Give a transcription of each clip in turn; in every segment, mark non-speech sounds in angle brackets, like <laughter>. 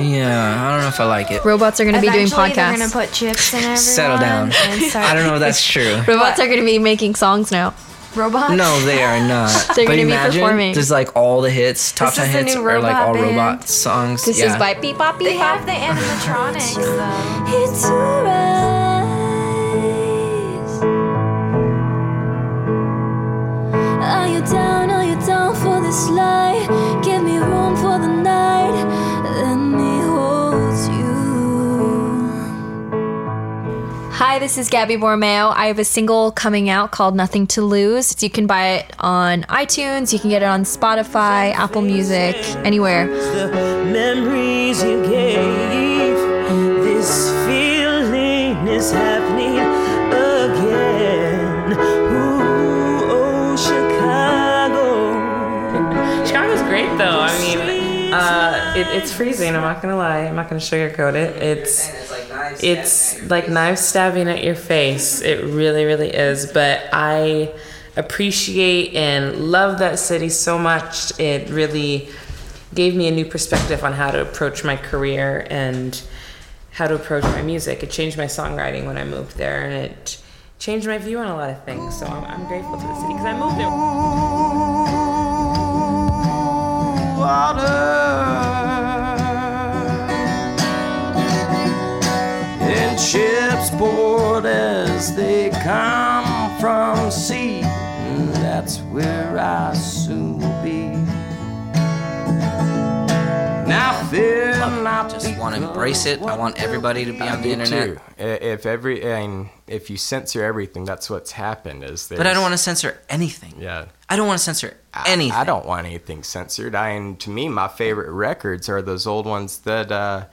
Yeah, I don't know if I like it. Robots are going to be doing Eventually, They're podcasts. gonna put chips in everyone. Settle down. and <laughs> start- I don't know if that's true. <laughs> Robots are going to be making songs now. robots. No, they are not. <laughs> They're gonna be imagine performing. There's like all the hits, top This ten is the hits new are like robot all band. robot songs. This yeah. is by Beep Bop Beep They Bop. have the animatronics though. It's alright. Are you down? Are you down for this lie? Hi, this is Gabby Bormeo. I have a single coming out called Nothing to Lose. You can buy it on iTunes, you can get it on Spotify, Apple Music, anywhere. the memories you gave. This feeling is happening again. Ooh, oh, Chicago. Chicago's great though. I mean, uh, it, it's freezing. I'm not gonna lie. I'm not gonna sugarcoat it. It's it's like knife stabbing at your face. It really, really is. But I appreciate and love that city so much. It really gave me a new perspective on how to approach my career and how to approach my music. It changed my songwriting when I moved there, and it changed my view on a lot of things. So I'm, I'm grateful to the city because I moved there. As they come from sea. And that's where I soon will be. Now fear not just want to embrace it. I want everybody to be on the internet. too. If every and if you censor everything, that's what's happened. Is But I don't want to censor anything. Yeah. I don't want to censor I- anything. I, don't want anything censored. I and to me, my favorite records are those old ones that uh,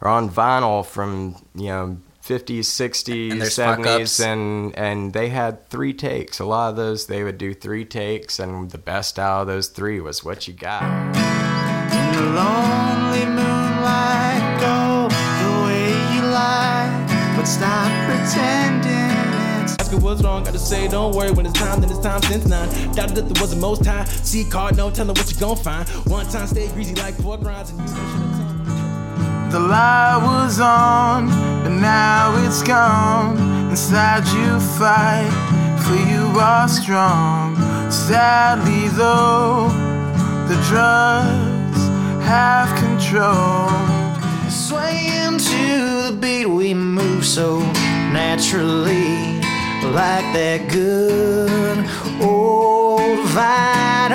are on vinyl from you know. 50s, 60s, And 70s, and and they had three takes. A lot of those they would do three takes, and the best out of those three was what you got. In the lonely moonlight, go the way you like, but stop pretending it's what's wrong, gotta say don't worry when it's time, then it's time since nine. Doubted that there was a most high. See card, no telling what you gon' find. One time stay greasy like four grinds and you know should've told me. The light was on, it's gone. Inside you fight, for you are strong. Sadly, though, the drugs have control. Swaying to the beat, we move so naturally, like that good old vinyl.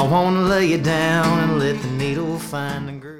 I wanna lay you down and let the needle find the groove.